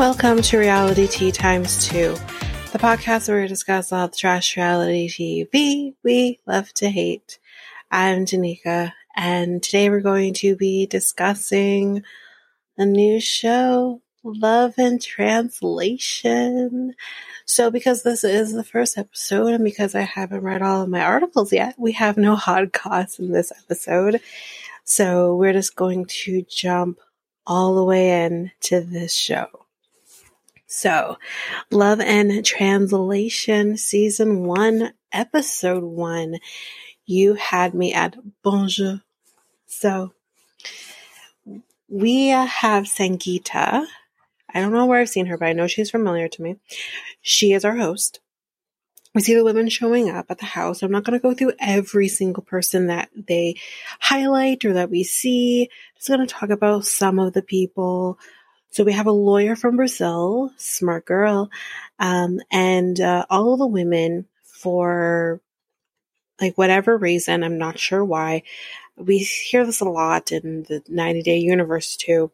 Welcome to Realitea Times 2, the podcast where we discuss all the trash reality TV we love to hate. I'm Danica, and today we're going to be discussing a new show, Love and Translation. So, because this is the first episode, and because I haven't read all of my articles yet, we have no hot goss in this episode. So, we're just going to jump all the way in to this show. So, Love and Translation, Season 1, Episode 1. You had me at Bonjour. So, we have Sangita. I don't know where I've seen her, but I know she's familiar to me. She is our host. We see the women showing up at the house. I'm not going to go through every single person that they highlight or that we see. I'm just going to talk about some of the people so we have a lawyer from Brazil, smart girl, um, and uh, all of the women for like whatever reason, I'm not sure why. We hear this a lot in the 90 Day Universe too,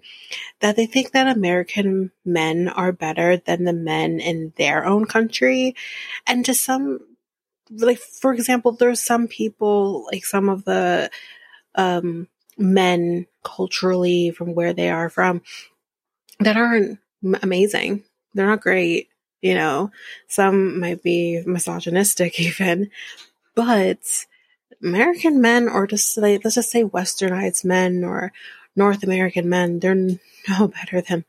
that they think that American men are better than the men in their own country. And to some, like, for example, there's some people, like some of the um, men culturally from where they are from, that aren't amazing. They're not great. You know, some might be misogynistic even, but American men, or just like, let's just say westernized men or North American men, they're no better than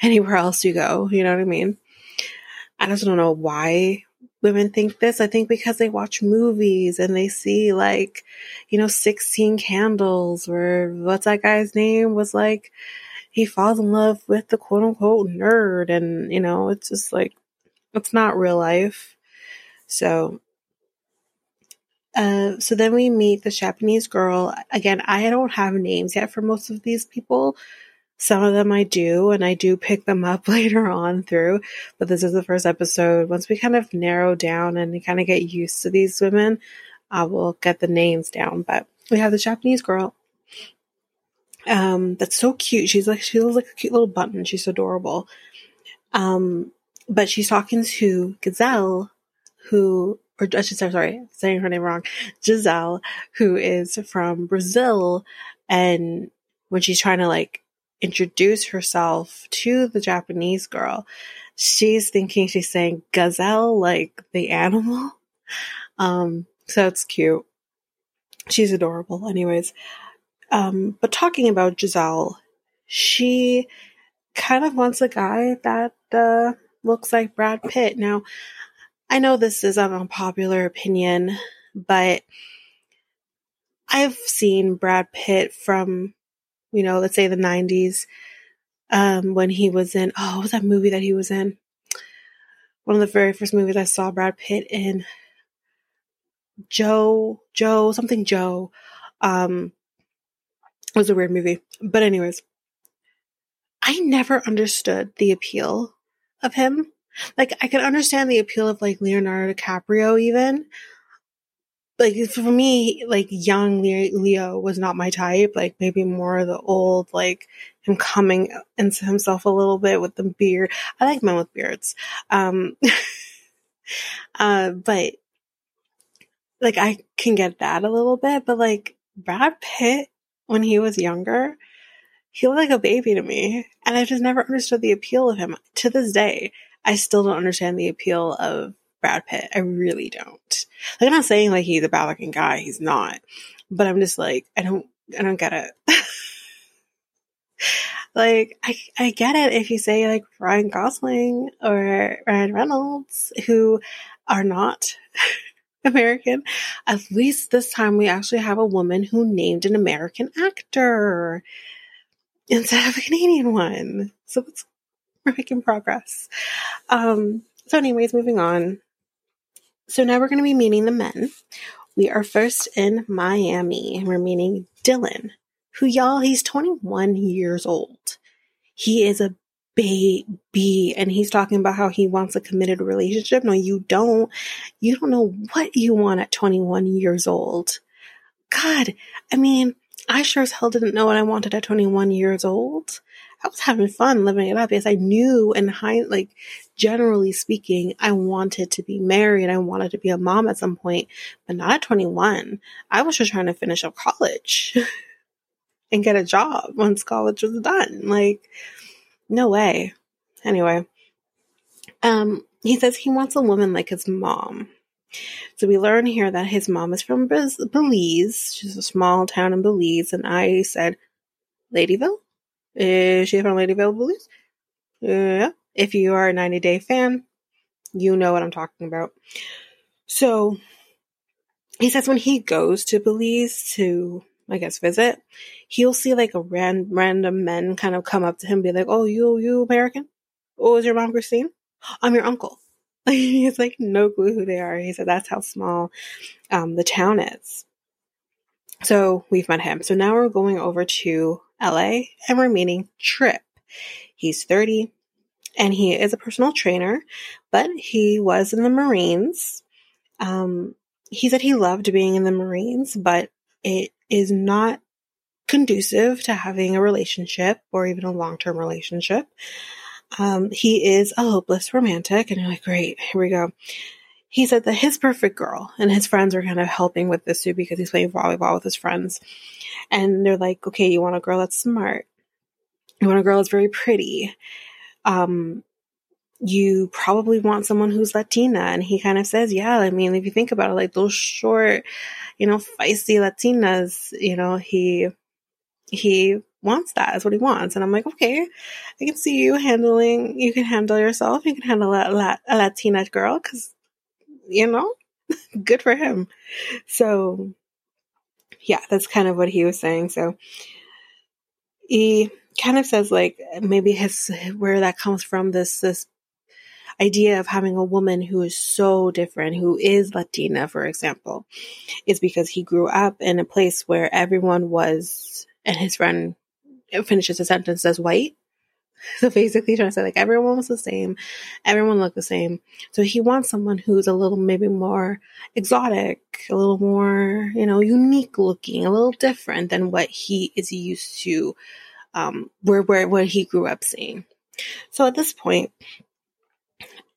anywhere else you go. You know what I mean? I just don't know why women think this. I think because they watch movies and they see like, you know, 16 candles or what's that guy's name was like, he falls in love with the quote unquote nerd. And, you know, it's just like, it's not real life. So, uh, so then we meet the Japanese girl. Again, I don't have names yet for most of these people. Some of them I do, and I do pick them up later on through, but this is the first episode. Once we kind of narrow down and kind of get used to these women, I will get the names down. But we have the Japanese girl um, that's so cute. She's like, she looks like a cute little button. She's adorable. Um, but she's talking to Gazelle, who, or I should say, sorry, saying her name wrong, Giselle, who is from Brazil. And when she's trying to like introduce herself to the Japanese girl, she's thinking she's saying gazelle, like the animal. Um, so it's cute. She's adorable. Anyways, um, but talking about Giselle, she kind of wants a guy that uh, looks like Brad Pitt. Now, I know this is an unpopular opinion, but I've seen Brad Pitt from, you know, let's say the 90s um, when he was in, oh, was that movie that he was in? One of the very first movies I saw Brad Pitt in. Joe, Joe, something Joe. Um, it was a weird movie. But anyways, I never understood the appeal of him. Like I could understand the appeal of like Leonardo DiCaprio even. Like for me, like young Leo was not my type. Like maybe more the old, like him coming into himself a little bit with the beard. I like men with beards. Um, uh, but like I can get that a little bit, but like Brad Pitt when he was younger, he looked like a baby to me. And I just never understood the appeal of him. To this day, I still don't understand the appeal of Brad Pitt. I really don't. Like, I'm not saying like he's a bad looking guy. He's not. But I'm just like, I don't, I don't get it. like, I, I get it if you say like Ryan Gosling or Ryan Reynolds, who are not American. At least this time we actually have a woman who named an American actor instead of a Canadian one. So we're making progress. Um, so anyways, moving on. So now we're going to be meeting the men. We are first in Miami and we're meeting Dylan, who y'all, he's 21 years old. He is a baby and he's talking about how he wants a committed relationship. No, you don't. You don't know what you want at 21 years old. God, I mean, I sure as hell didn't know what I wanted at 21 years old. I was having fun living it up. Yes, I knew and high, like generally speaking, I wanted to be married. I wanted to be a mom at some point, but not at 21. I was just trying to finish up college and get a job once college was done. Like, no way. Anyway, um, he says he wants a woman like his mom. So we learn here that his mom is from Belize. She's a small town in Belize. And I said, Ladyville? Is she from Ladyville, Belize? Yeah. If you are a 90 Day fan, you know what I'm talking about. So he says when he goes to Belize to, I guess, visit, he'll see like a ran- random men kind of come up to him and be like, Oh, you, you American? Oh, is your mom Christine? I'm your uncle. he has like no clue who they are. He said that's how small um, the town is. So we've met him. So now we're going over to LA and we're meeting Trip. He's 30 and he is a personal trainer, but he was in the Marines. Um, he said he loved being in the Marines, but it is not conducive to having a relationship or even a long term relationship. Um, he is a hopeless romantic, and you're like, great, here we go. He said that his perfect girl and his friends are kind of helping with this too because he's playing volleyball with his friends. And they're like, okay, you want a girl that's smart. You want a girl that's very pretty. Um, you probably want someone who's Latina. And he kind of says, yeah, I mean, if you think about it, like those short, you know, feisty Latinas, you know, he, he wants. That's what he wants. And I'm like, okay, I can see you handling, you can handle yourself. You can handle a, a, a Latina girl because, you know, good for him. So, yeah, that's kind of what he was saying. So, he kind of says like maybe his where that comes from this this idea of having a woman who is so different, who is Latina, for example, is because he grew up in a place where everyone was, and his friend finishes a sentence as white. So basically trying to say like everyone was the same, everyone looked the same. So he wants someone who's a little maybe more exotic, a little more, you know, unique looking, a little different than what he is used to, um, where where what he grew up seeing. So at this point,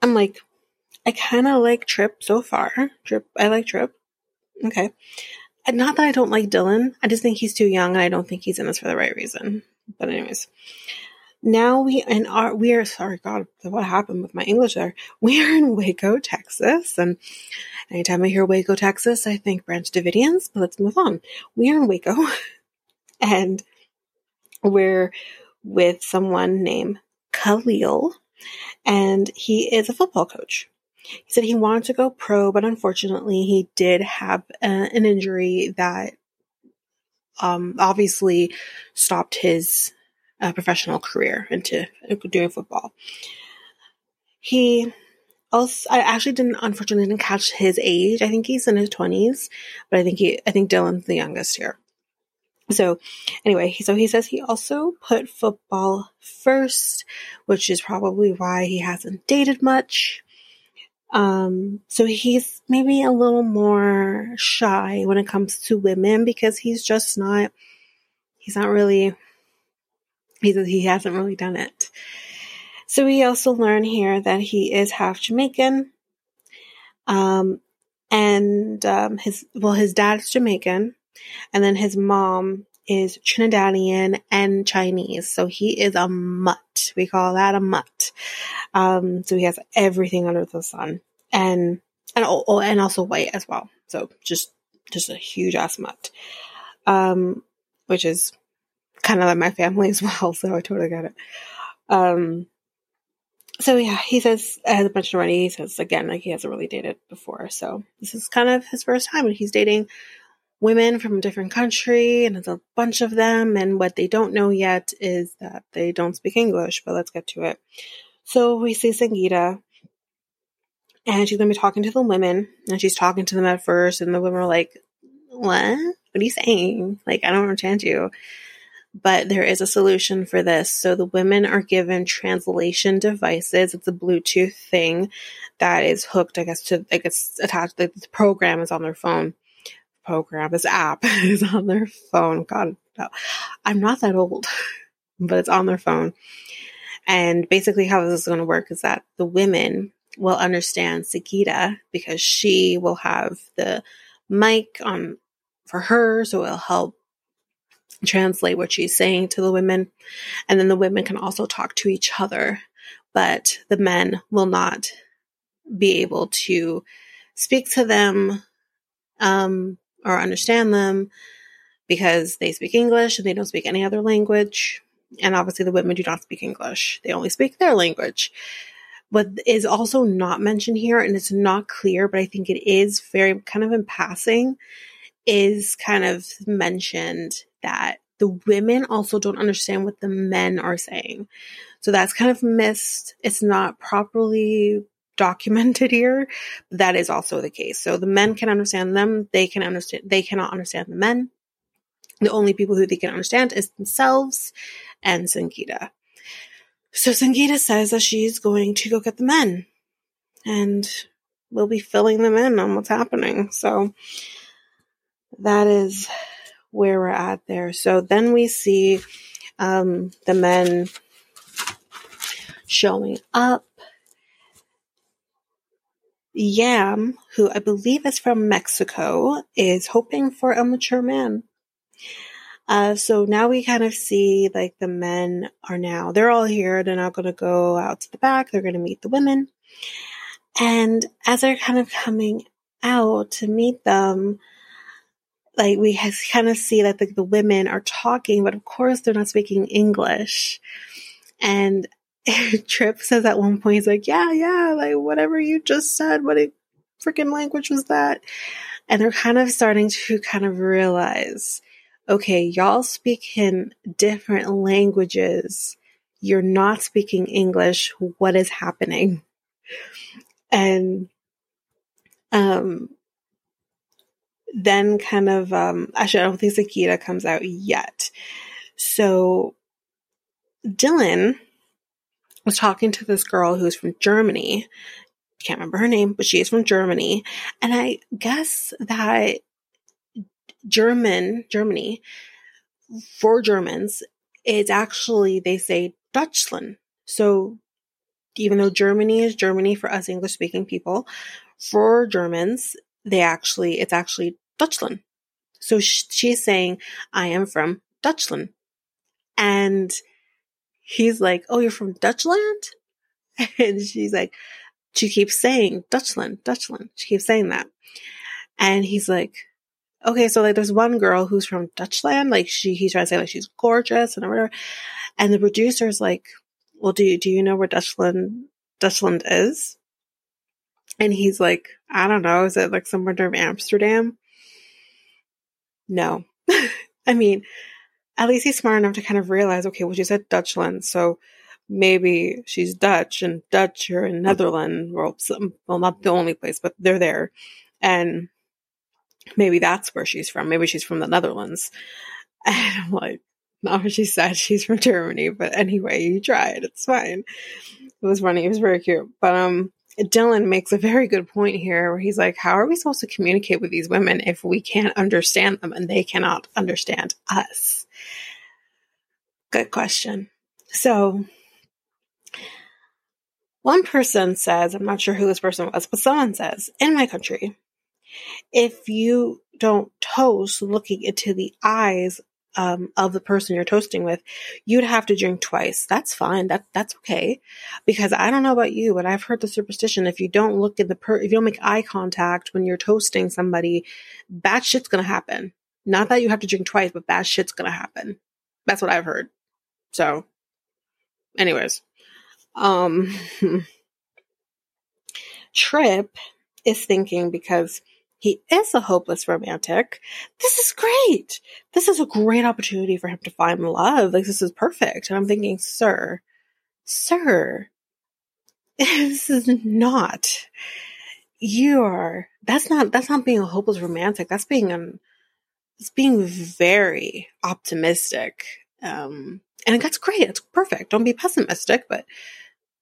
I'm like, I kind of like Trip so far. Trip, I like Trip. Okay. And not that I don't like Dylan. I just think he's too young and I don't think he's in this for the right reason. But anyways. Now we and our we are sorry God, what happened with my English there? We are in Waco, Texas, and anytime I hear Waco, Texas, I think Branch Davidians, but let's move on. We are in Waco and we're with someone named Khalil, and he is a football coach. He said he wanted to go pro, but unfortunately, he did have a, an injury that um, obviously stopped his uh, professional career into doing football. He also, I actually didn't, unfortunately, didn't catch his age. I think he's in his twenties, but I think he, I think Dylan's the youngest here. So, anyway, so he says he also put football first, which is probably why he hasn't dated much. Um, so he's maybe a little more shy when it comes to women because he's just not, he's not really, he's, he hasn't really done it. So we also learn here that he is half Jamaican. Um, and, um, his, well, his dad's Jamaican and then his mom is Trinidadian and Chinese. So he is a mutt. We call that a mutt. Um, so he has everything under the sun and, and, oh, and also white as well. So just, just a huge ass mutt. Um, which is kind of like my family as well. So I totally get it. Um, so yeah, he says, as I mentioned already, he says again, like he hasn't really dated before. So this is kind of his first time and he's dating women from a different country, and it's a bunch of them. And what they don't know yet is that they don't speak English, but let's get to it. So we see Sangita, and she's going to be talking to the women, and she's talking to them at first, and the women are like, What? What are you saying? Like, I don't understand you. But there is a solution for this. So the women are given translation devices. It's a Bluetooth thing that is hooked, I guess, to, I guess, attached, the program is on their phone program, this app is on their phone. God. I'm not that old. but it's on their phone. And basically, how this is going to work is that the women will understand Sangita because she will have the mic on for her, so it'll help translate what she's saying to the women. And then the women can also talk to each other, but the men will not be able to speak to them um, or understand them because they speak English and they don't speak any other language. And obviously, the women do not speak English, they only speak their language. What is also not mentioned here, and it's not clear, but I think it is very kind of in passing, is kind of mentioned that the women also don't understand what the men are saying. So that's kind of missed. It's not properly documented here. That is also the case. So the men can understand them. They can understand, they cannot understand the men. The only people who they can understand is themselves and Sangita. So Sangita says that she's going to go get the men and we'll be filling them in on what's happening. So that is where we're at there. So then we see um, the men showing up. Yam, who I believe is from Mexico, is hoping for a mature man. Uh, so now we kind of see like the men are now, they're all here. They're not going to go out to the back. They're going to meet the women. And as they're kind of coming out to meet them, like we kind of see that the, the women are talking, but of course they're not speaking English. And Trip says at one point, he's like, yeah, yeah, like whatever you just said, what a freaking language was that? And they're kind of starting to kind of realize, okay, y'all speak in different languages. You're not speaking English. What is happening? And, um, then kind of um actually I don't think Sangita comes out yet. So Dylan was talking to this girl who's from Germany. Can't remember her name, but she is from Germany. And I guess that German, Germany, for Germans, it's actually, they say Deutschland. So even though Germany is Germany for us English speaking people, for Germans, they actually, it's actually Deutschland. So she's saying, I am from Deutschland. And he's like, Oh, you're from Dutchland? And she's like, she keeps saying Dutchland, Dutchland. She keeps saying that. And he's like, okay, so like there's one girl who's from Dutchland, like she he's trying to say like she's gorgeous and whatever. And the producer's like, Well, do you do you know where Dutchland Dutchland is? And he's like, I don't know, is it like somewhere near Amsterdam? No. I mean, at least he's smart enough to kind of realize, okay, well, she said Dutchland, so maybe she's Dutch, and Dutch are in Netherlands, well, some, well, not the only place, but they're there. And maybe that's where she's from. Maybe she's from the Netherlands. And I'm like, not what she said. She's from Germany, but anyway, you tried. It's fine. It was funny. It was very cute. But um, Dylan makes a very good point here where he's like, How are we supposed to communicate with these women if we can't understand them and they cannot understand us? Good question. So, one person says, I'm not sure who this person was, but someone says, In my country, if you don't toast looking into the eyes um, of the person you're toasting with, you'd have to drink twice. That's fine. That that's okay. Because I don't know about you, but I've heard the superstition if you don't look at the per if you don't make eye contact when you're toasting somebody, bad shit's gonna happen. Not that you have to drink twice, but bad shit's gonna happen. That's what I've heard. So anyways. Um Trip is thinking because he is a hopeless romantic. This is great. This is a great opportunity for him to find love. Like, this is perfect. And I'm thinking, sir, sir, this is not. You are. That's not. That's not being a hopeless romantic. That's being um. It's being very optimistic. Um, and that's great. It's perfect. Don't be pessimistic, but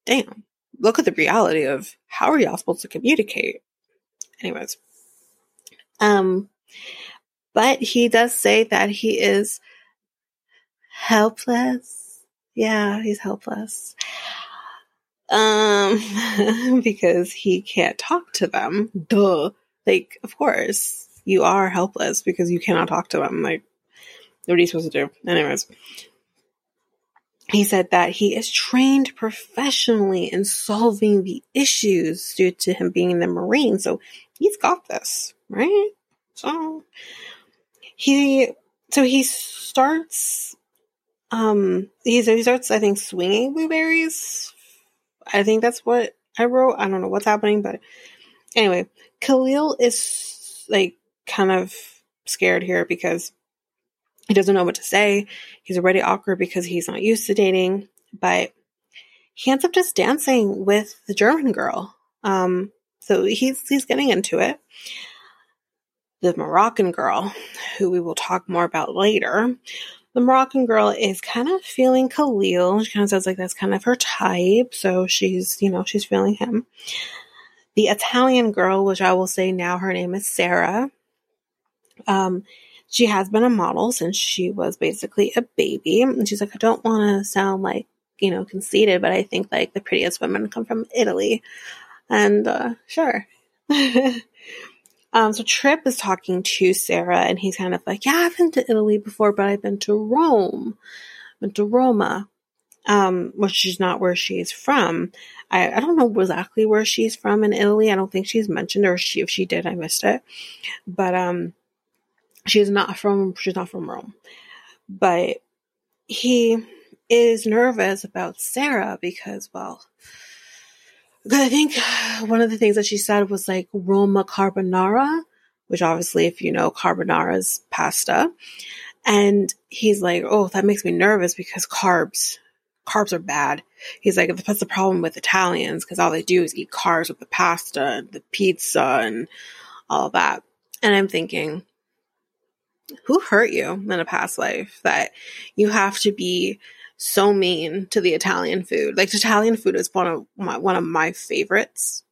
damn, look at the reality of how are y'all supposed to communicate? Anyways, um, but he does say that he is helpless Yeah, he's helpless. Um, because he can't talk to them. Duh. Like, of course, you are helpless because you cannot talk to them. Like, what are you supposed to do? Anyways, he said that he is trained professionally in solving the issues due to him being in the Marine. So he's got this, right? So he, so he starts, um, he, he starts, I think, swinging blueberries. I think that's what I wrote. I don't know what's happening, but anyway, Khalil is like kind of scared here because he doesn't know what to say. He's already awkward because he's not used to dating, but he ends up just dancing with the German girl. Um, so he's he's getting into it. The Moroccan girl, who we will talk more about later, the Moroccan girl is kind of feeling Khalil. She kind of says like that's kind of her type, so she's you know she's feeling him. The Italian girl, which I will say now her name is Sarah. Um, she has been a model since she was basically a baby. And she's like, I don't want to sound like, you know, conceited, but I think like the prettiest women come from Italy. And uh, sure. um, so Trip is talking to Sarah and he's kind of like, Yeah, I've been to Italy before, but I've been to Rome. I've Been to Roma. Um, which is not where she's from. I, I don't know exactly where she's from in Italy. I don't think she's mentioned, or she, if she did, I missed it. But um, she's not from she's not from Rome. But he is nervous about Sarah because, well, because I think one of the things that she said was like Roma carbonara, which obviously, if you know, carbonara is pasta. And he's like, oh, that makes me nervous because carbs, carbs are bad. He's like, that's the problem with Italians because all they do is eat carbs with the pasta and the pizza and all that. And I'm thinking, who hurt you in a past life that you have to be so mean to the Italian food? Like Italian food is one of my, one of my favorites.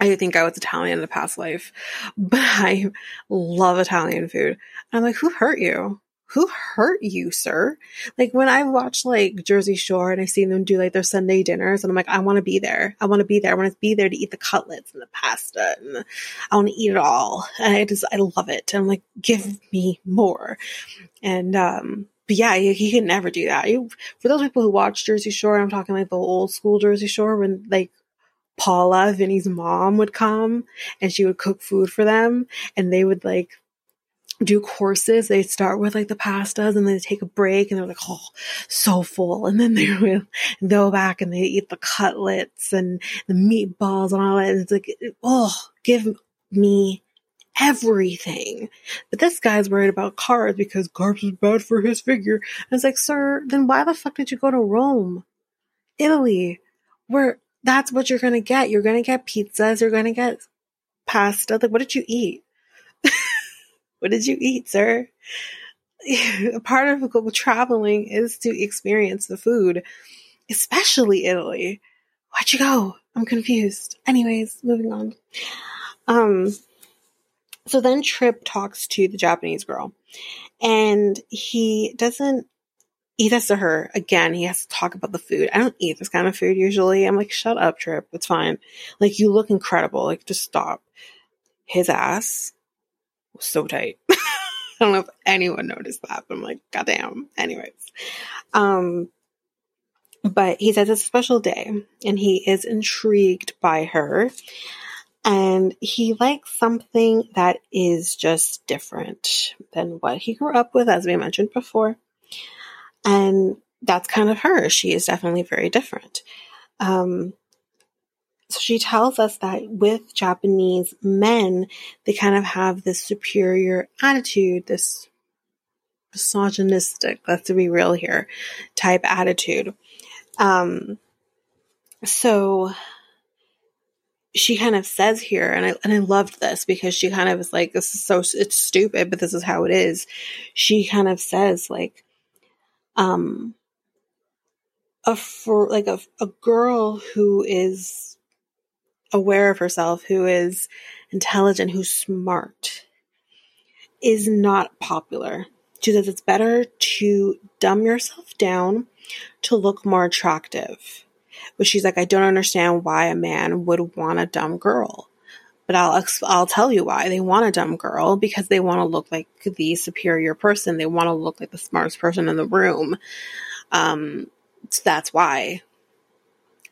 I think I was Italian in a past life, but I love Italian food. And I'm like, who hurt you? Who hurt you, sir? Like when I watch like Jersey Shore and I see them do like their Sunday dinners and I'm like, I want to be there. I want to be there. I want to be there to eat the cutlets and the pasta and I want to eat it all. And I just, I love it. And I'm like, give me more. And, um, but yeah, he, can never do that. You, for those people who watch Jersey Shore, I'm talking like the old school Jersey Shore when like Paula, Vinny's mom would come and she would cook food for them and they would like do courses. They start with like the pastas and they take a break and they're like, oh, so full. And then they go back and they eat the cutlets and the meatballs and all that. It's like, oh, give me everything. But this guy's worried about carbs because carbs is bad for his figure. And it's like, sir, then why the fuck did you go to Rome? Italy, where that's what you're gonna get. You're gonna get pizzas, you're gonna get pasta. Like, what did you eat? What did you eat, sir? A part of traveling is to experience the food, especially Italy. Why'd you go? I'm confused. Anyways, moving on. Um, so then Trip talks to the Japanese girl, and he doesn't. He says to her again. He has to talk about the food. I don't eat this kind of food usually. I'm like, shut up, Trip. It's fine. Like you look incredible. Like just stop. His ass was so tight. I don't know if anyone noticed that, but I'm like, goddamn. Anyways. Um, but he says it's a special day and he is intrigued by her and he likes something that is just different than what he grew up with, as we mentioned before. And that's kind of her. She is definitely very different. Um, so she tells us that with Japanese men, they kind of have this superior attitude, this misogynistic, let's be real here, type attitude. Um, so she kind of says here, and I and I loved this because she kind of is like, this is so it's stupid, but this is how it is. She kind of says like, um, a for like a a girl who is aware of herself, who is intelligent, who's smart, is not popular. She says it's better to dumb yourself down to look more attractive. But she's like, I don't understand why a man would want a dumb girl. But I'll I'll tell you why they want a dumb girl because they want to look like the superior person. They want to look like the smartest person in the room. Um, so that's why.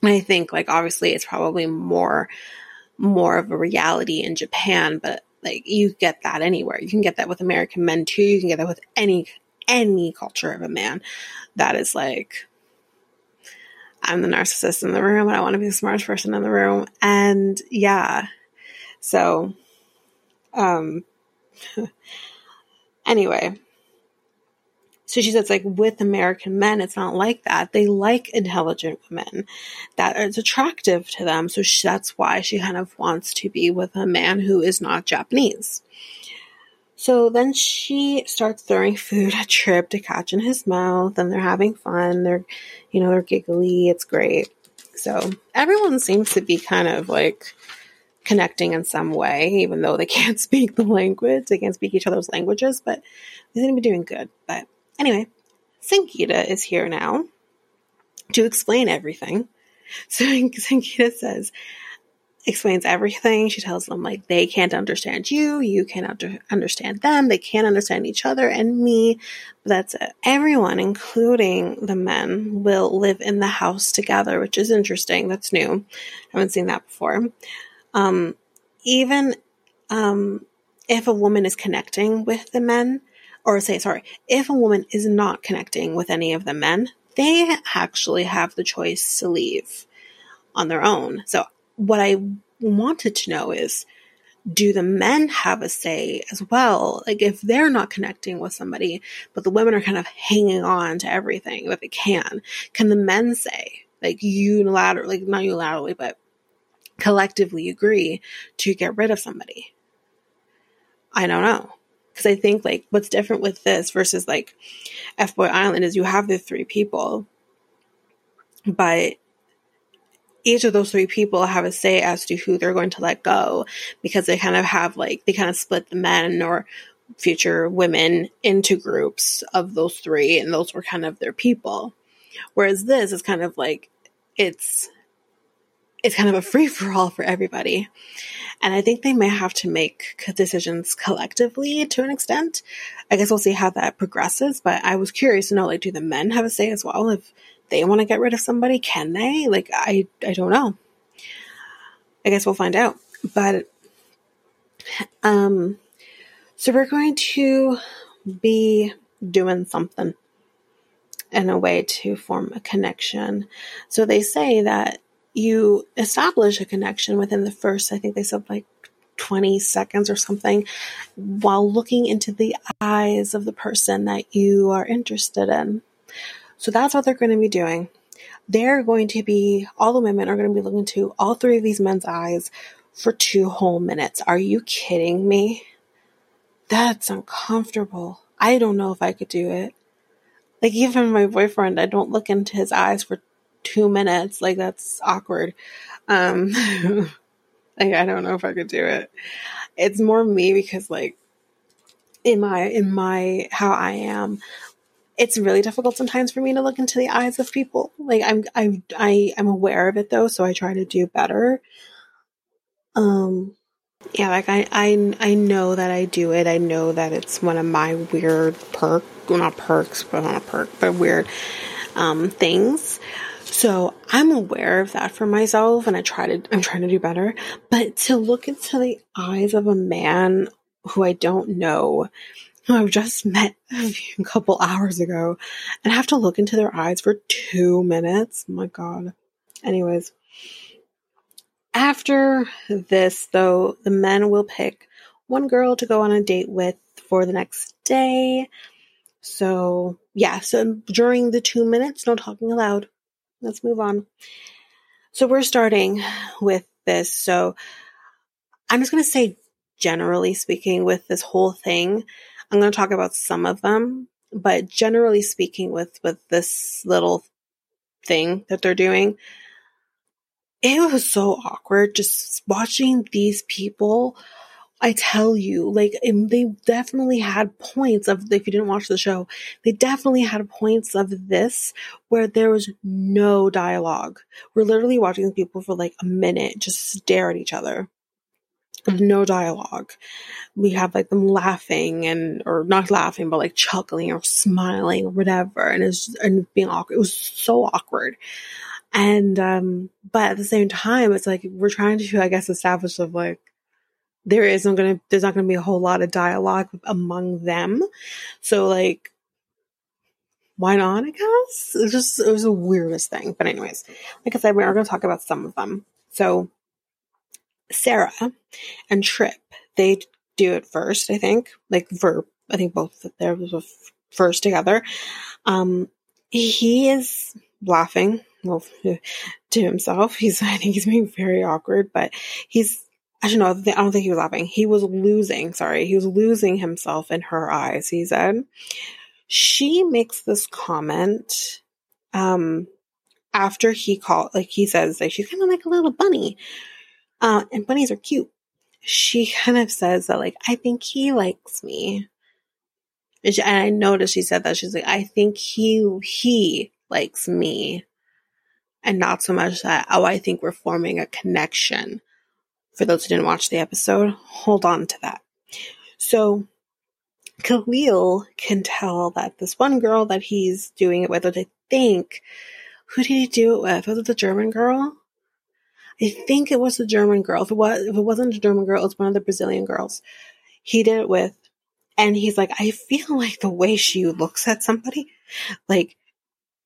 I think like obviously it's probably more more of a reality in Japan, but like you get that anywhere. You can get that with American men too. You can get that with any any culture of a man that is like I'm the narcissist in the room and I want to be the smartest person in the room. And yeah. So um anyway, so she says, like, with American men, it's not like that. They like intelligent women that is attractive to them. So she, that's why she kind of wants to be with a man who is not Japanese. So then she starts throwing food at Trip to catch in his mouth, and they're having fun. They're, you know, they're giggly. It's great. So everyone seems to be kind of like connecting in some way, even though they can't speak the language. They can't speak each other's languages, but they seem to be doing good. But Anyway, Sangita is here now to explain everything. So Sangita says, explains everything. She tells them like they can't understand you, you can't under- understand them, they can't understand each other and me. That's it. Everyone, including the men, will live in the house together, which is interesting. That's new. I haven't seen that before. Um, even um, if a woman is connecting with the men, or say, sorry, if a woman is not connecting with any of the men, they actually have the choice to leave on their own. So, what I wanted to know is do the men have a say as well? Like, if they're not connecting with somebody, but the women are kind of hanging on to everything that they can, can the men say, like, unilaterally, like, not unilaterally, but collectively agree to get rid of somebody? I don't know. Because I think like what's different with this versus like F Boy Island is you have the three people, but each of those three people have a say as to who they're going to let go because they kind of have like they kind of split the men or future women into groups of those three and those were kind of their people. Whereas this is kind of like it's it's kind of a free for all for everybody and I think they may have to make decisions collectively to an extent. I guess we'll see how that progresses, but I was curious to know like, do the men have a say as well? If they want to get rid of somebody, can they? Like, I, I don't know. I guess we'll find out. But, um, so we're going to be doing something in a way to form a connection. So they say that you establish a connection within the first, I think they said like 20 seconds or something, while looking into the eyes of the person that you are interested in. So that's what they're going to be doing. They're going to be, all the women are going to be looking to all three of these men's eyes for two whole minutes. Are you kidding me? That's uncomfortable. I don't know if I could do it. Like, even my boyfriend, I don't look into his eyes for two minutes. Like that's awkward. Um, like I don't know if I could do it. It's more me because like in my in my how I am, it's really difficult sometimes for me to look into the eyes of people. Like I'm I I am aware of it though, so I try to do better. Um yeah, like I I I know that I do it. I know that it's one of my weird perk, well not perks, but not a perk, but weird um things. So I'm aware of that for myself and I try to, I'm trying to do better. But to look into the eyes of a man who I don't know, who I've just met a couple hours ago, and have to look into their eyes for two minutes. Oh my God. Anyways, after this, though, the men will pick one girl to go on a date with for the next day. So, yeah, so during the two minutes, no talking aloud let's move on. So we're starting with this. So I'm just going to say, generally speaking, with this whole thing, I'm going to talk about some of them, but generally speaking, with with this little thing that they're doing, it was so awkward just watching these people I tell you, like, they definitely had points of, if you didn't watch the show, they definitely had points of this where there was no dialogue. We're literally watching people for like a minute just stare at each other. No dialogue. We have like them laughing and, or not laughing, but like chuckling or smiling or whatever. And it's, and being awkward. It was so awkward. And, um, but at the same time, it's like we're trying to, I guess, establish of like, there isn't gonna there's not gonna be a whole lot of dialogue among them. So like why not, I guess? It just it was the weirdest thing. But anyways, like I said, we are gonna talk about some of them. So Sarah and Trip, they do it first, I think. Like for I think both there was first together. Um he is laughing well to himself. He's I think he's being very awkward, but he's Actually, no, I don't think he was laughing. He was losing, sorry, he was losing himself in her eyes, he said. She makes this comment um, after he called, like he says, like she's kind of like a little bunny. Uh, and bunnies are cute. She kind of says that, like, I think he likes me. And, she, and I noticed she said that. She's like, I think he, he likes me. And not so much that, oh, I think we're forming a connection for those who didn't watch the episode, hold on to that. So Khalil can tell that this one girl that he's doing it with, or I think, who did he do it with? Was it the German girl? I think it was the German girl. If it was, if it wasn't the German girl, it was one of the Brazilian girls. He did it with, and he's like, I feel like the way she looks at somebody, like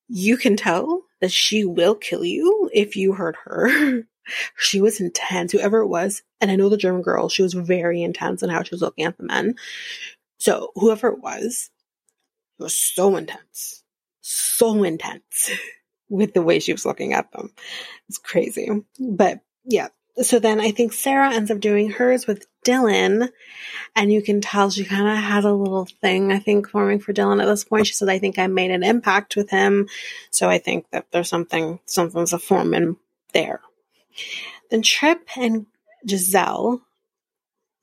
you can tell that she will kill you if you hurt her. She was intense, whoever it was. And I know the German girl, she was very intense in how she was looking at the men. So whoever it was, it was so intense. So intense with the way she was looking at them. It's crazy. But yeah. So then I think Sarah ends up doing hers with Dylan. And you can tell she kind of had a little thing, I think, forming for Dylan at this point. She said, I think I made an impact with him. So I think that there's something, something's a forming there. Then Trip and Giselle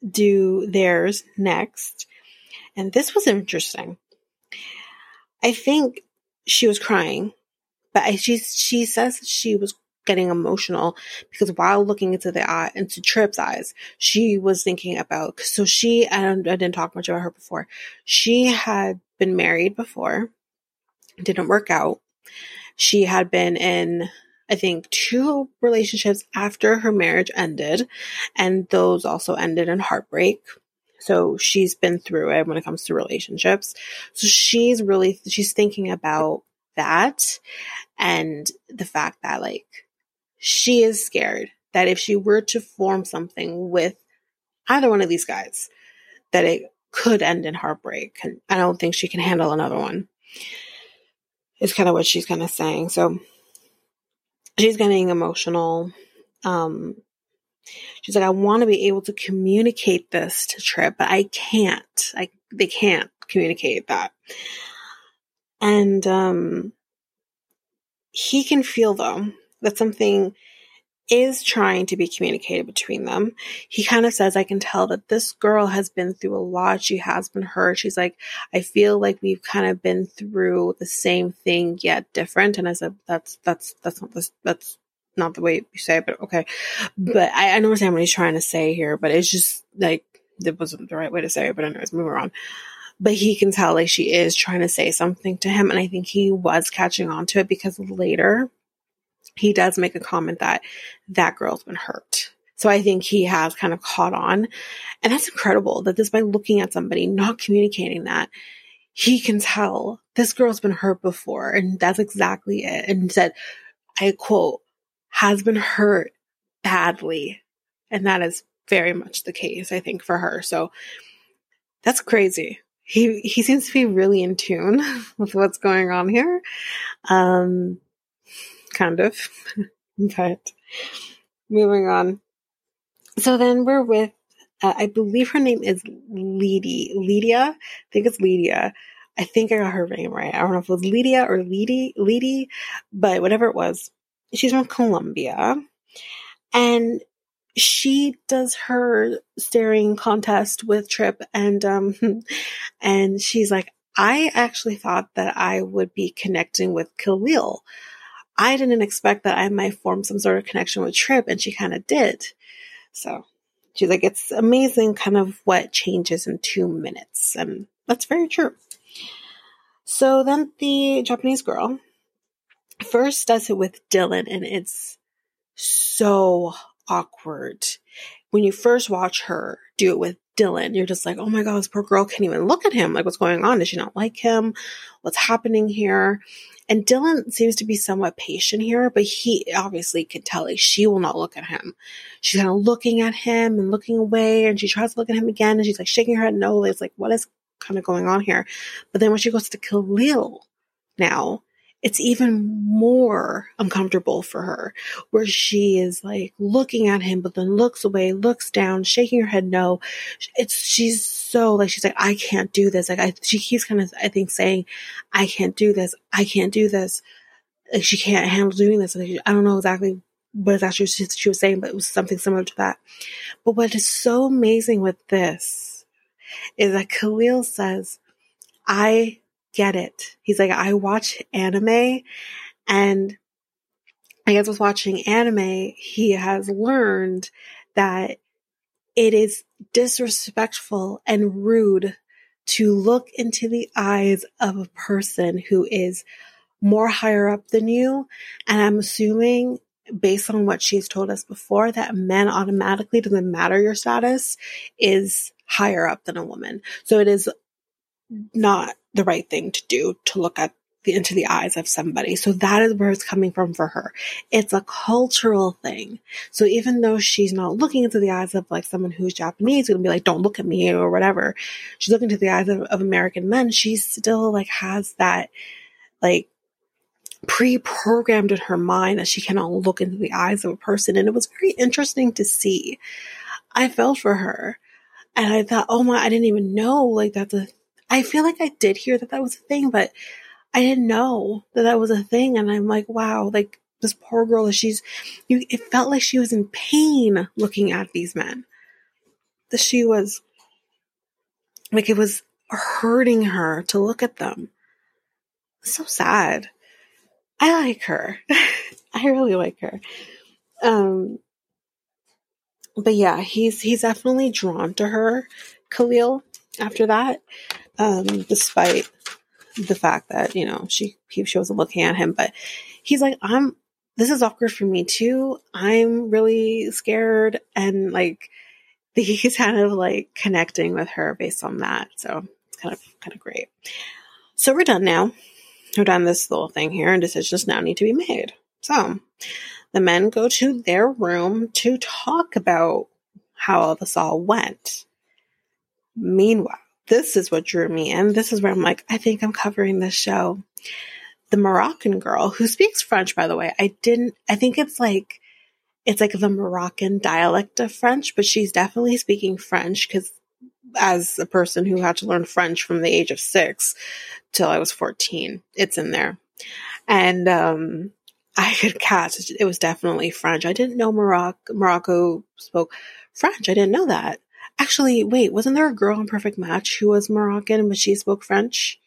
do theirs next. And this was interesting. I think she was crying, but she, she says she was getting emotional because while looking into the eye, into Trip's eyes, she was thinking about, so she, I, I didn't talk much about her before. She had been married before, didn't work out. She had been in I think, two relationships after her marriage ended, and those also ended in heartbreak. So she's been through it when it comes to relationships. So she's really, she's thinking about that and the fact that, like, she is scared that if she were to form something with either one of these guys, that it could end in heartbreak. And I don't think she can handle another one. Is kind of what she's kind of saying. So she's getting emotional. Um, she's like, I want to be able to communicate this to Trip, but I can't. I they can't communicate that. And um, he can feel though that something is trying to be communicated between them. He kind of says, I can tell that this girl has been through a lot. She has been hurt. She's like, I feel like we've kind of been through the same thing yet different. And I said, that's, that's, that's not this, that's not the way you say it, but okay. But I, I understand what he's trying to say here, but it's just like, it wasn't the right way to say it, but anyways, moving on. But he can tell like she is trying to say something to him. And I think he was catching on to it because later he does make a comment that that girl's been hurt. So I think he has kind of caught on. And that's incredible that just by looking at somebody, not communicating that, he can tell this girl's been hurt before. And that's exactly it. And said, I quote, has been hurt badly. And that is very much the case, I think, for her. So that's crazy. He he seems to be really in tune with what's going on here. Um kind of. but moving on. So then we're with, uh, I believe her name is Lydia. Lydia? I think it's Lydia. I think I got her name right. I don't know if it was Lydia or Lydia, Lydia, but whatever it was. She's from Colombia. And she does her staring contest with Trip and um and she's like, I actually thought that I would be connecting with Khalil. I didn't expect that I might form some sort of connection with Trip, and she kind of did. So she's like, it's amazing kind of what changes in two minutes. And that's very true. So then the Japanese girl first does it with Dylan, and it's so awkward. When you first watch her do it with Dylan, you're just like, oh my God, this poor girl can't even look at him. Like, what's going on? Does she not like him? What's happening here? And Dylan seems to be somewhat patient here, but he obviously can tell like she will not look at him. She's kind of looking at him and looking away, and she tries to look at him again, and she's like shaking her head no. It's like, what is kind of going on here? But then when she goes to Khalil now, it's even more uncomfortable for her, where she is like looking at him, but then looks away, looks down, shaking her head no. It's she's so like she's like I can't do this. Like I, she keeps kind of I think saying, I can't do this. I can't do this. Like she can't handle doing this. Like, I don't know exactly what exactly she, she was saying, but it was something similar to that. But what is so amazing with this is that Khalil says, I get it. He's like, I watch anime and I guess with watching anime, he has learned that it is disrespectful and rude to look into the eyes of a person who is more higher up than you. And I'm assuming based on what she's told us before that men automatically doesn't matter your status is higher up than a woman. So it is not the right thing to do to look at the, into the eyes of somebody. So that is where it's coming from for her. It's a cultural thing. So even though she's not looking into the eyes of like someone who's Japanese, gonna be like, don't look at me or whatever. She's looking into the eyes of, of American men. She still like has that like pre-programmed in her mind that she cannot look into the eyes of a person. And it was very interesting to see. I felt for her. And I thought, oh my, I didn't even know like that's a I feel like I did hear that that was a thing, but I didn't know that that was a thing. And I'm like, wow, like this poor girl, she's, you, it felt like she was in pain looking at these men. That she was, like it was hurting her to look at them. So sad. I like her. I really like her. Um, but yeah, he's he's definitely drawn to her, Khalil. After that, um, despite the fact that you know she he, she wasn't looking at him. But he's like, I'm. This is awkward for me too. I'm really scared, and like he's kind of like connecting with her based on that. So it's kind of kind of great. So we're done now. We're done this little thing here, and decisions now need to be made. So the men go to their room to talk about how this all went. Meanwhile, this is what drew me in. This is where I'm like, I think I'm covering this show. The Moroccan girl who speaks French, by the way, I didn't, I think it's like, it's like the Moroccan dialect of French, but she's definitely speaking French because as a person who had to learn French from the age of six till I was 14, it's in there. And, um, I could catch it was definitely French. I didn't know Morocco, Morocco spoke French. I didn't know that. Actually, wait, wasn't there a girl in Perfect Match who was Moroccan but she spoke French?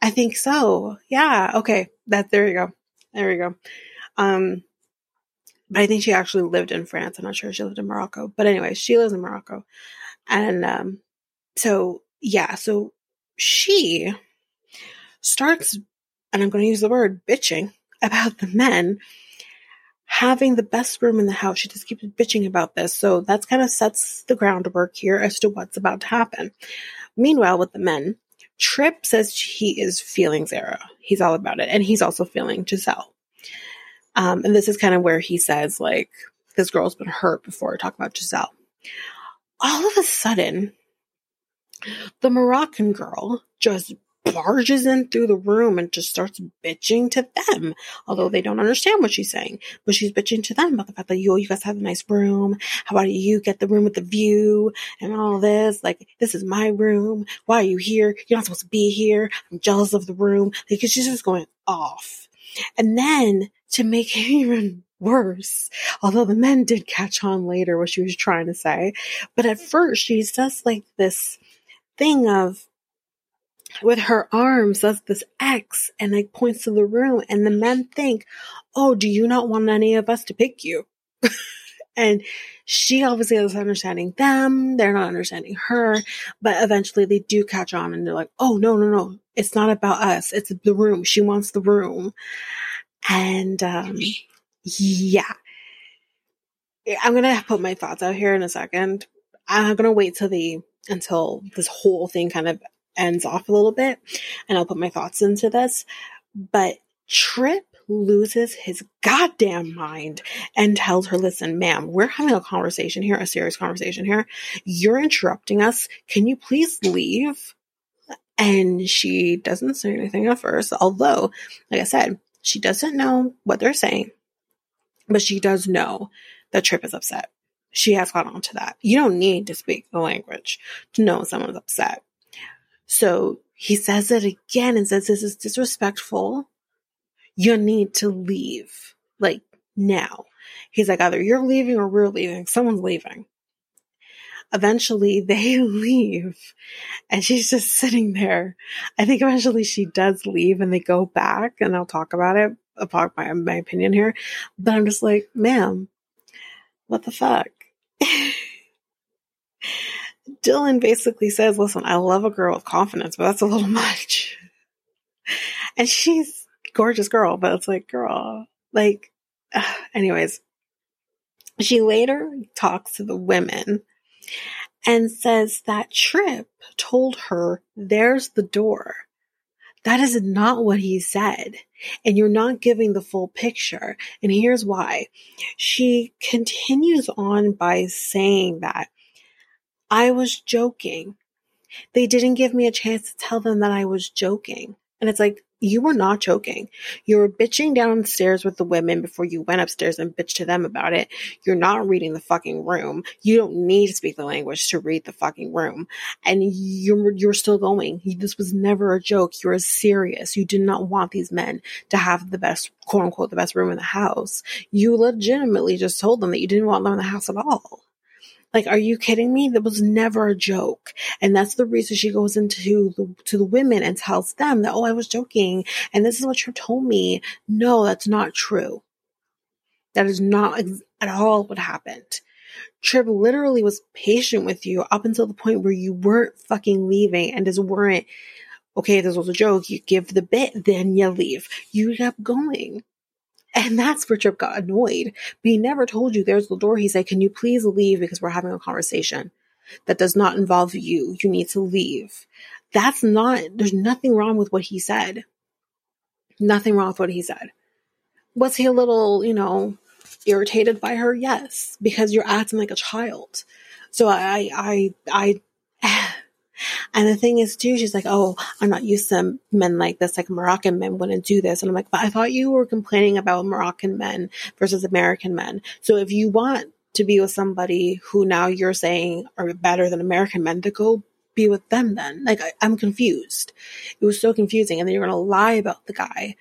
I think so. Yeah. Okay. That there you go. There you go. Um, but I think she actually lived in France. I'm not sure she lived in Morocco. But anyway, she lives in Morocco. And um, so yeah, so she starts, and I'm going to use the word bitching about the men having the best room in the house. She just keeps bitching about this. So that's kind of sets the groundwork here as to what's about to happen. Meanwhile, with the men, Trip says he is feeling Zara. He's all about it. And he's also feeling Giselle. Um, and this is kind of where he says, like, this girl's been hurt before. Talk about Giselle. All of a sudden, the Moroccan girl just barges in through the room and just starts bitching to them, although they don't understand what she's saying. But she's bitching to them about the fact that, yo, you guys have a nice room. How about you get the room with the view and all this? Like, this is my room. Why are you here? You're not supposed to be here. I'm jealous of the room. Like, she's just going off. And then to make it even worse. Although the men did catch on later what she was trying to say. But at first, she says like this thing of, with her arms does this X and like points to the room and the men think, Oh, do you not want any of us to pick you? and she obviously is understanding them. They're not understanding her, but eventually they do catch on and they're like, Oh, no, no, no. It's not about us. It's the room. She wants the room. And, um, yeah. I'm going to put my thoughts out here in a second. I'm going to wait till the, until this whole thing kind of ends off a little bit and I'll put my thoughts into this. But Trip loses his goddamn mind and tells her, listen, ma'am, we're having a conversation here, a serious conversation here. You're interrupting us. Can you please leave? And she doesn't say anything at first, although, like I said, she doesn't know what they're saying, but she does know that Trip is upset. She has got on to that. You don't need to speak the language to know someone's upset. So he says it again and says, This is disrespectful. You need to leave. Like now. He's like, Either you're leaving or we're leaving. Someone's leaving. Eventually they leave and she's just sitting there. I think eventually she does leave and they go back and I'll talk about it, about my, my opinion here. But I'm just like, ma'am, what the fuck? Dylan basically says, listen, I love a girl with confidence, but that's a little much. And she's gorgeous girl, but it's like, girl, like, uh, anyways, she later talks to the women and says that Trip told her, there's the door. That is not what he said. And you're not giving the full picture. And here's why. She continues on by saying that I was joking. They didn't give me a chance to tell them that I was joking. And it's like, you were not joking. You were bitching downstairs with the women before you went upstairs and bitched to them about it. You're not reading the fucking room. You don't need to speak the language to read the fucking room. And you're, you're still going. This was never a joke. You're serious. You did not want these men to have the best, quote unquote, the best room in the house. You legitimately just told them that you didn't want them in the house at all. Like, are you kidding me? That was never a joke. And that's the reason she goes into the, to the women and tells them that, oh, I was joking. And this is what you told me. No, that's not true. That is not at all what happened. Trip literally was patient with you up until the point where you weren't fucking leaving and just weren't, okay, this was a joke. You give the bit, then you leave. You kept going. And that's where Trip got annoyed. But he never told you there's the door. He said, Can you please leave because we're having a conversation that does not involve you? You need to leave. That's not, there's nothing wrong with what he said. Nothing wrong with what he said. Was he a little, you know, irritated by her? Yes, because you're acting like a child. So I, I, I, and the thing is too, she's like, oh, I'm not used to men like this. Like Moroccan men wouldn't do this. And I'm like, but I thought you were complaining about Moroccan men versus American men. So if you want to be with somebody who now you're saying are better than American men, to go be with them then. Like I, am confused. It was so confusing. And then you're going to lie about the guy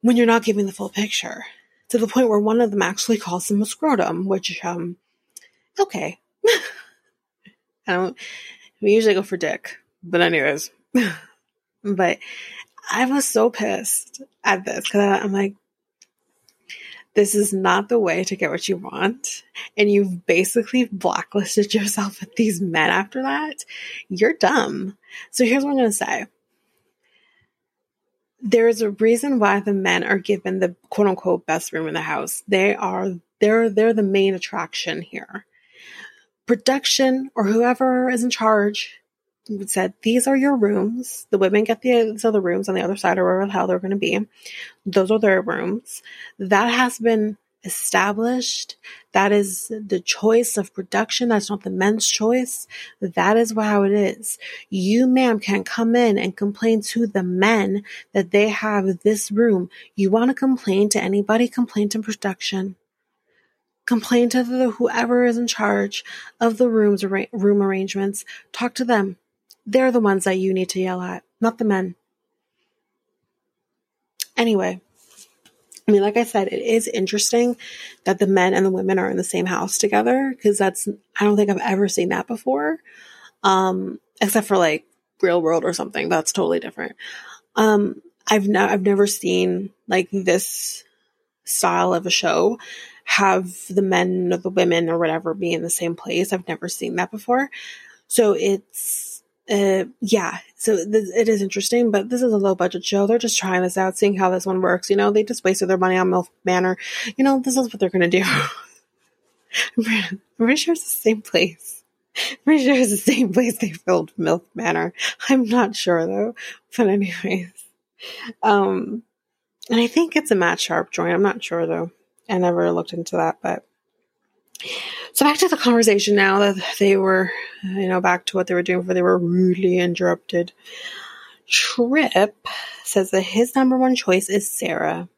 when you're not giving the full picture to the point where one of them actually calls him a scrotum, which, um, okay. I don't, we usually go for dick. But anyways, but I was so pissed at this because I'm like, this is not the way to get what you want. And you've basically blacklisted yourself with these men after that. You're dumb. So here's what I'm going to say. There's a reason why the men are given the quote unquote best room in the house. They are, they're, they're the main attraction here production or whoever is in charge said, These are your rooms. The women get the other rooms on the other side or wherever the hell they're going to be. Those are their rooms. That has been established. That is the choice of production. That's not the men's choice. That is how it is. You, ma'am, can come in and complain to the men that they have this room. You want to complain to anybody, complain to production complain to the, whoever is in charge of the rooms room arrangements. Talk to them. They're the ones that you need to yell at, not the men. Anyway, I mean, like I said, it is interesting that the men and the women are in the same house together because that's, I don't think I've ever seen that before. Um, except for like real world or something. That's totally different. Um, I've no, I've never seen like this style of a show have the men or the women or whatever be in the same place. I've never seen that before. So it's, uh, yeah, so th- it is interesting, but this is a low budget show. They're just trying this out, seeing how this one works. You know, they just wasted their money on MILF Manor. You know, this is what they're going to do. I'm pretty sure it's the same place. I'm pretty sure it's the same place they filmed MILF Manor. I'm not sure though. But anyways. Um, and I think it's a Matt Sharp joint. I'm not sure though. I never looked into that, but so back to the conversation now that they were, you know, back to what they were doing before they were rudely interrupted. Trip says that his number one choice is Sarah.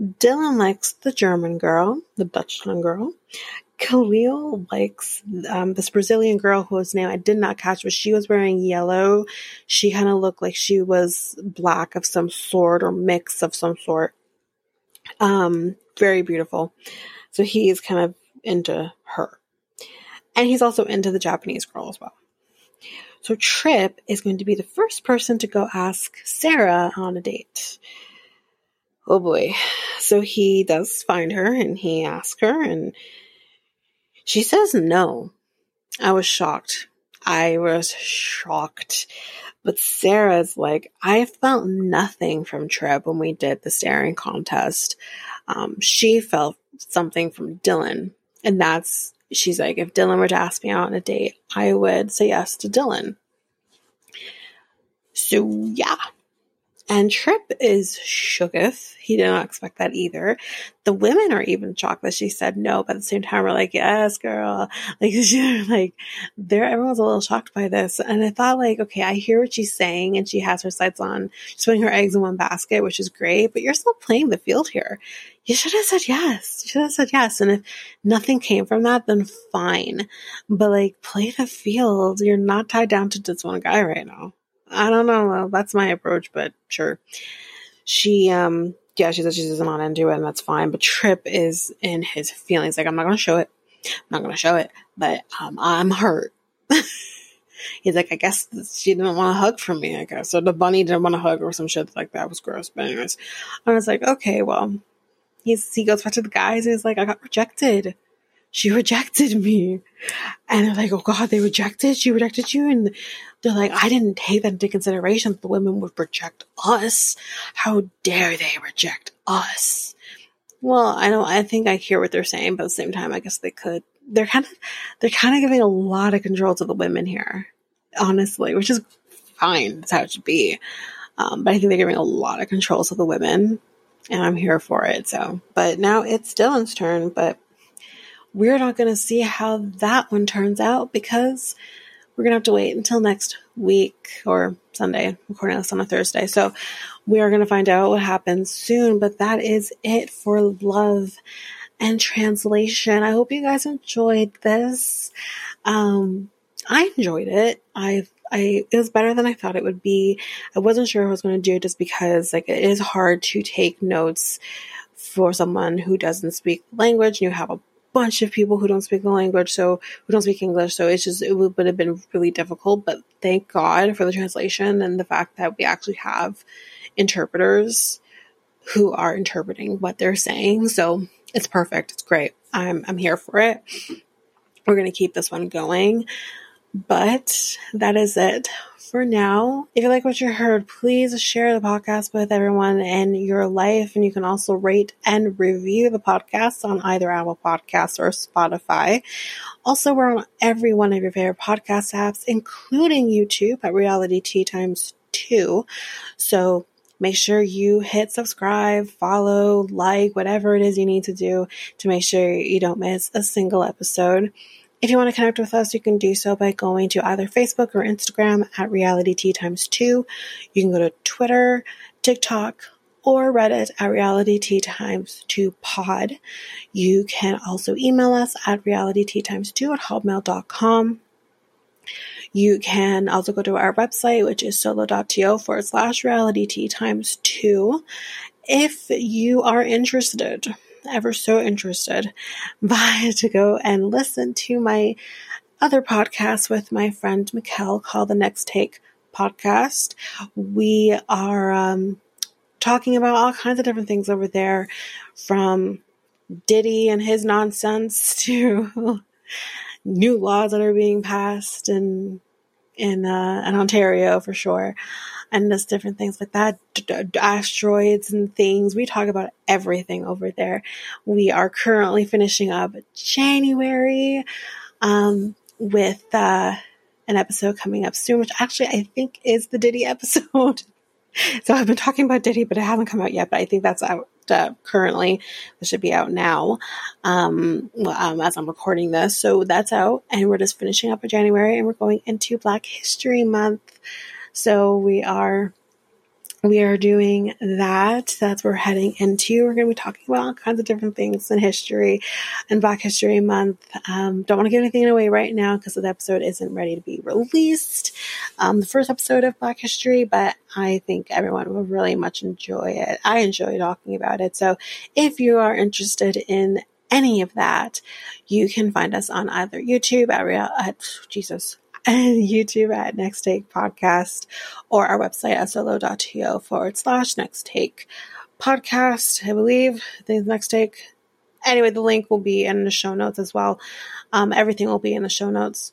Dylan likes the German girl, the Dutchland girl. Khalil likes um, this Brazilian girl whose name I did not catch, but she was wearing yellow. She kind of looked like she was black of some sort or mix of some sort. Um, very beautiful. So he is kind of into her. And he's also into the Japanese girl as well. So Trip is going to be the first person to go ask Sarah on a date. Oh boy. So he does find her and he asks her and she says no. I was shocked. I was shocked. But Sarah's like, I felt nothing from Trip when we did the staring contest. Um, she felt something from Dylan. And that's, she's like, if Dylan were to ask me out on a date, I would say yes to Dylan. So, yeah, and Trip is shooketh. He did not expect that either. The women are even shocked that she said no, but at the same time we're like, yes, girl. Like, like, there, everyone's a little shocked by this. And I thought like, okay, I hear what she's saying and she has her sights on. She's putting her eggs in one basket, which is great, but you're still playing the field here. You should have said yes. You should have said yes. And if nothing came from that, then fine. But like, play the field. You're not tied down to just one guy right now. I don't know. Well, that's my approach, but sure. She, um, yeah, she says she's not into it, and that's fine. But Trip is in his feelings. Like, I'm not to show it. I'm not to show it, but um, I'm hurt. He's like, I guess she didn't want a hug from me, I guess. Or the bunny didn't want a hug or some shit like that. It was gross. But, anyways, I was like, okay, well, he's, he goes back to the guys. and He's like, I got rejected she rejected me. And they're like, oh God, they rejected, she rejected you. And they're like, I didn't take that into consideration. The women would reject us. How dare they reject us? Well, I don't, I think I hear what they're saying, but at the same time, I guess they could. They're kind of, they're kind of giving a lot of control to the women here, honestly, which is fine. That's how it should be. Um, but I think they're giving a lot of control to the women and I'm here for it. So, but now it's Dylan's turn, but we're not going to see how that one turns out because we're going to have to wait until next week or Sunday, recording this on a Thursday. So we are going to find out what happens soon, but that is it for love and translation. I hope you guys enjoyed this. Um, I enjoyed it. I I it was better than I thought it would be. I wasn't sure I was going to do it just because like it is hard to take notes for someone who doesn't speak language and you have a bunch of people who don't speak the language, so who don't speak English. So it's just it would, would have been really difficult. But thank God for the translation and the fact that we actually have interpreters who are interpreting what they're saying. So it's perfect. It's great. I'm I'm here for it. We're gonna keep this one going. But that is it for now. If you like what you heard, please share the podcast with everyone in your life. And you can also rate and review the podcast on either Apple Podcasts or Spotify. Also, we're on every one of your favorite podcast apps, including YouTube at Realitea Times 2. So make sure you hit subscribe, follow, like, whatever it is you need to do to make sure you don't miss a single episode. If you want to connect with us, you can do so by going to either Facebook or Instagram at Realitea Times 2. You can go to Twitter, TikTok, or Reddit at Realitea Times 2 Pod. You can also email us at Realitea Times 2 at hotmail.com. You can also go to our website, which is solo.to forward slash realitea times two. if you are interested, ever so interested, by to go and listen to my other podcast with my friend Mikel called the Next Take podcast. We are um, talking about all kinds of different things over there, from Diddy and his nonsense to new laws that are being passed in in uh, in Ontario for sure, and just different things like that, asteroids and things. We talk about everything over there. We are currently finishing up January um, with uh, an episode coming up soon, which actually I think is the Diddy episode. so I've been talking about Diddy, but it hasn't come out yet. But I think that's out uh, currently. It should be out now um, um, as I'm recording this. So that's out, and we're just finishing up in January, and we're going into Black History Month. So we are we are doing that. That's what we're heading into. We're going to be talking about all kinds of different things in history and Black History Month. Um, don't want to give anything away right now because the episode isn't ready to be released. Um, the first episode of Black History, but I think everyone will really much enjoy it. I enjoy talking about it. So if you are interested in any of that, you can find us on either YouTube at, at Jesus and YouTube at Next Take Podcast or our website at solo.to forward slash Next Take Podcast. I believe the Next Take. Anyway, the link will be in the show notes as well. Um, everything will be in the show notes.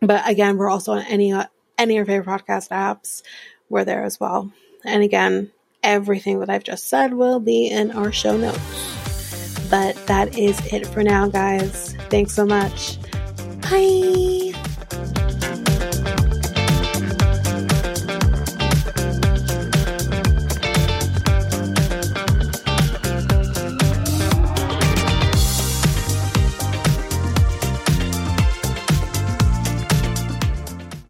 But again, we're also on any uh, any of your favorite podcast apps. We're there as well. And again, everything that I've just said will be in our show notes. But that is it for now, guys. Thanks so much. Bye. Bye.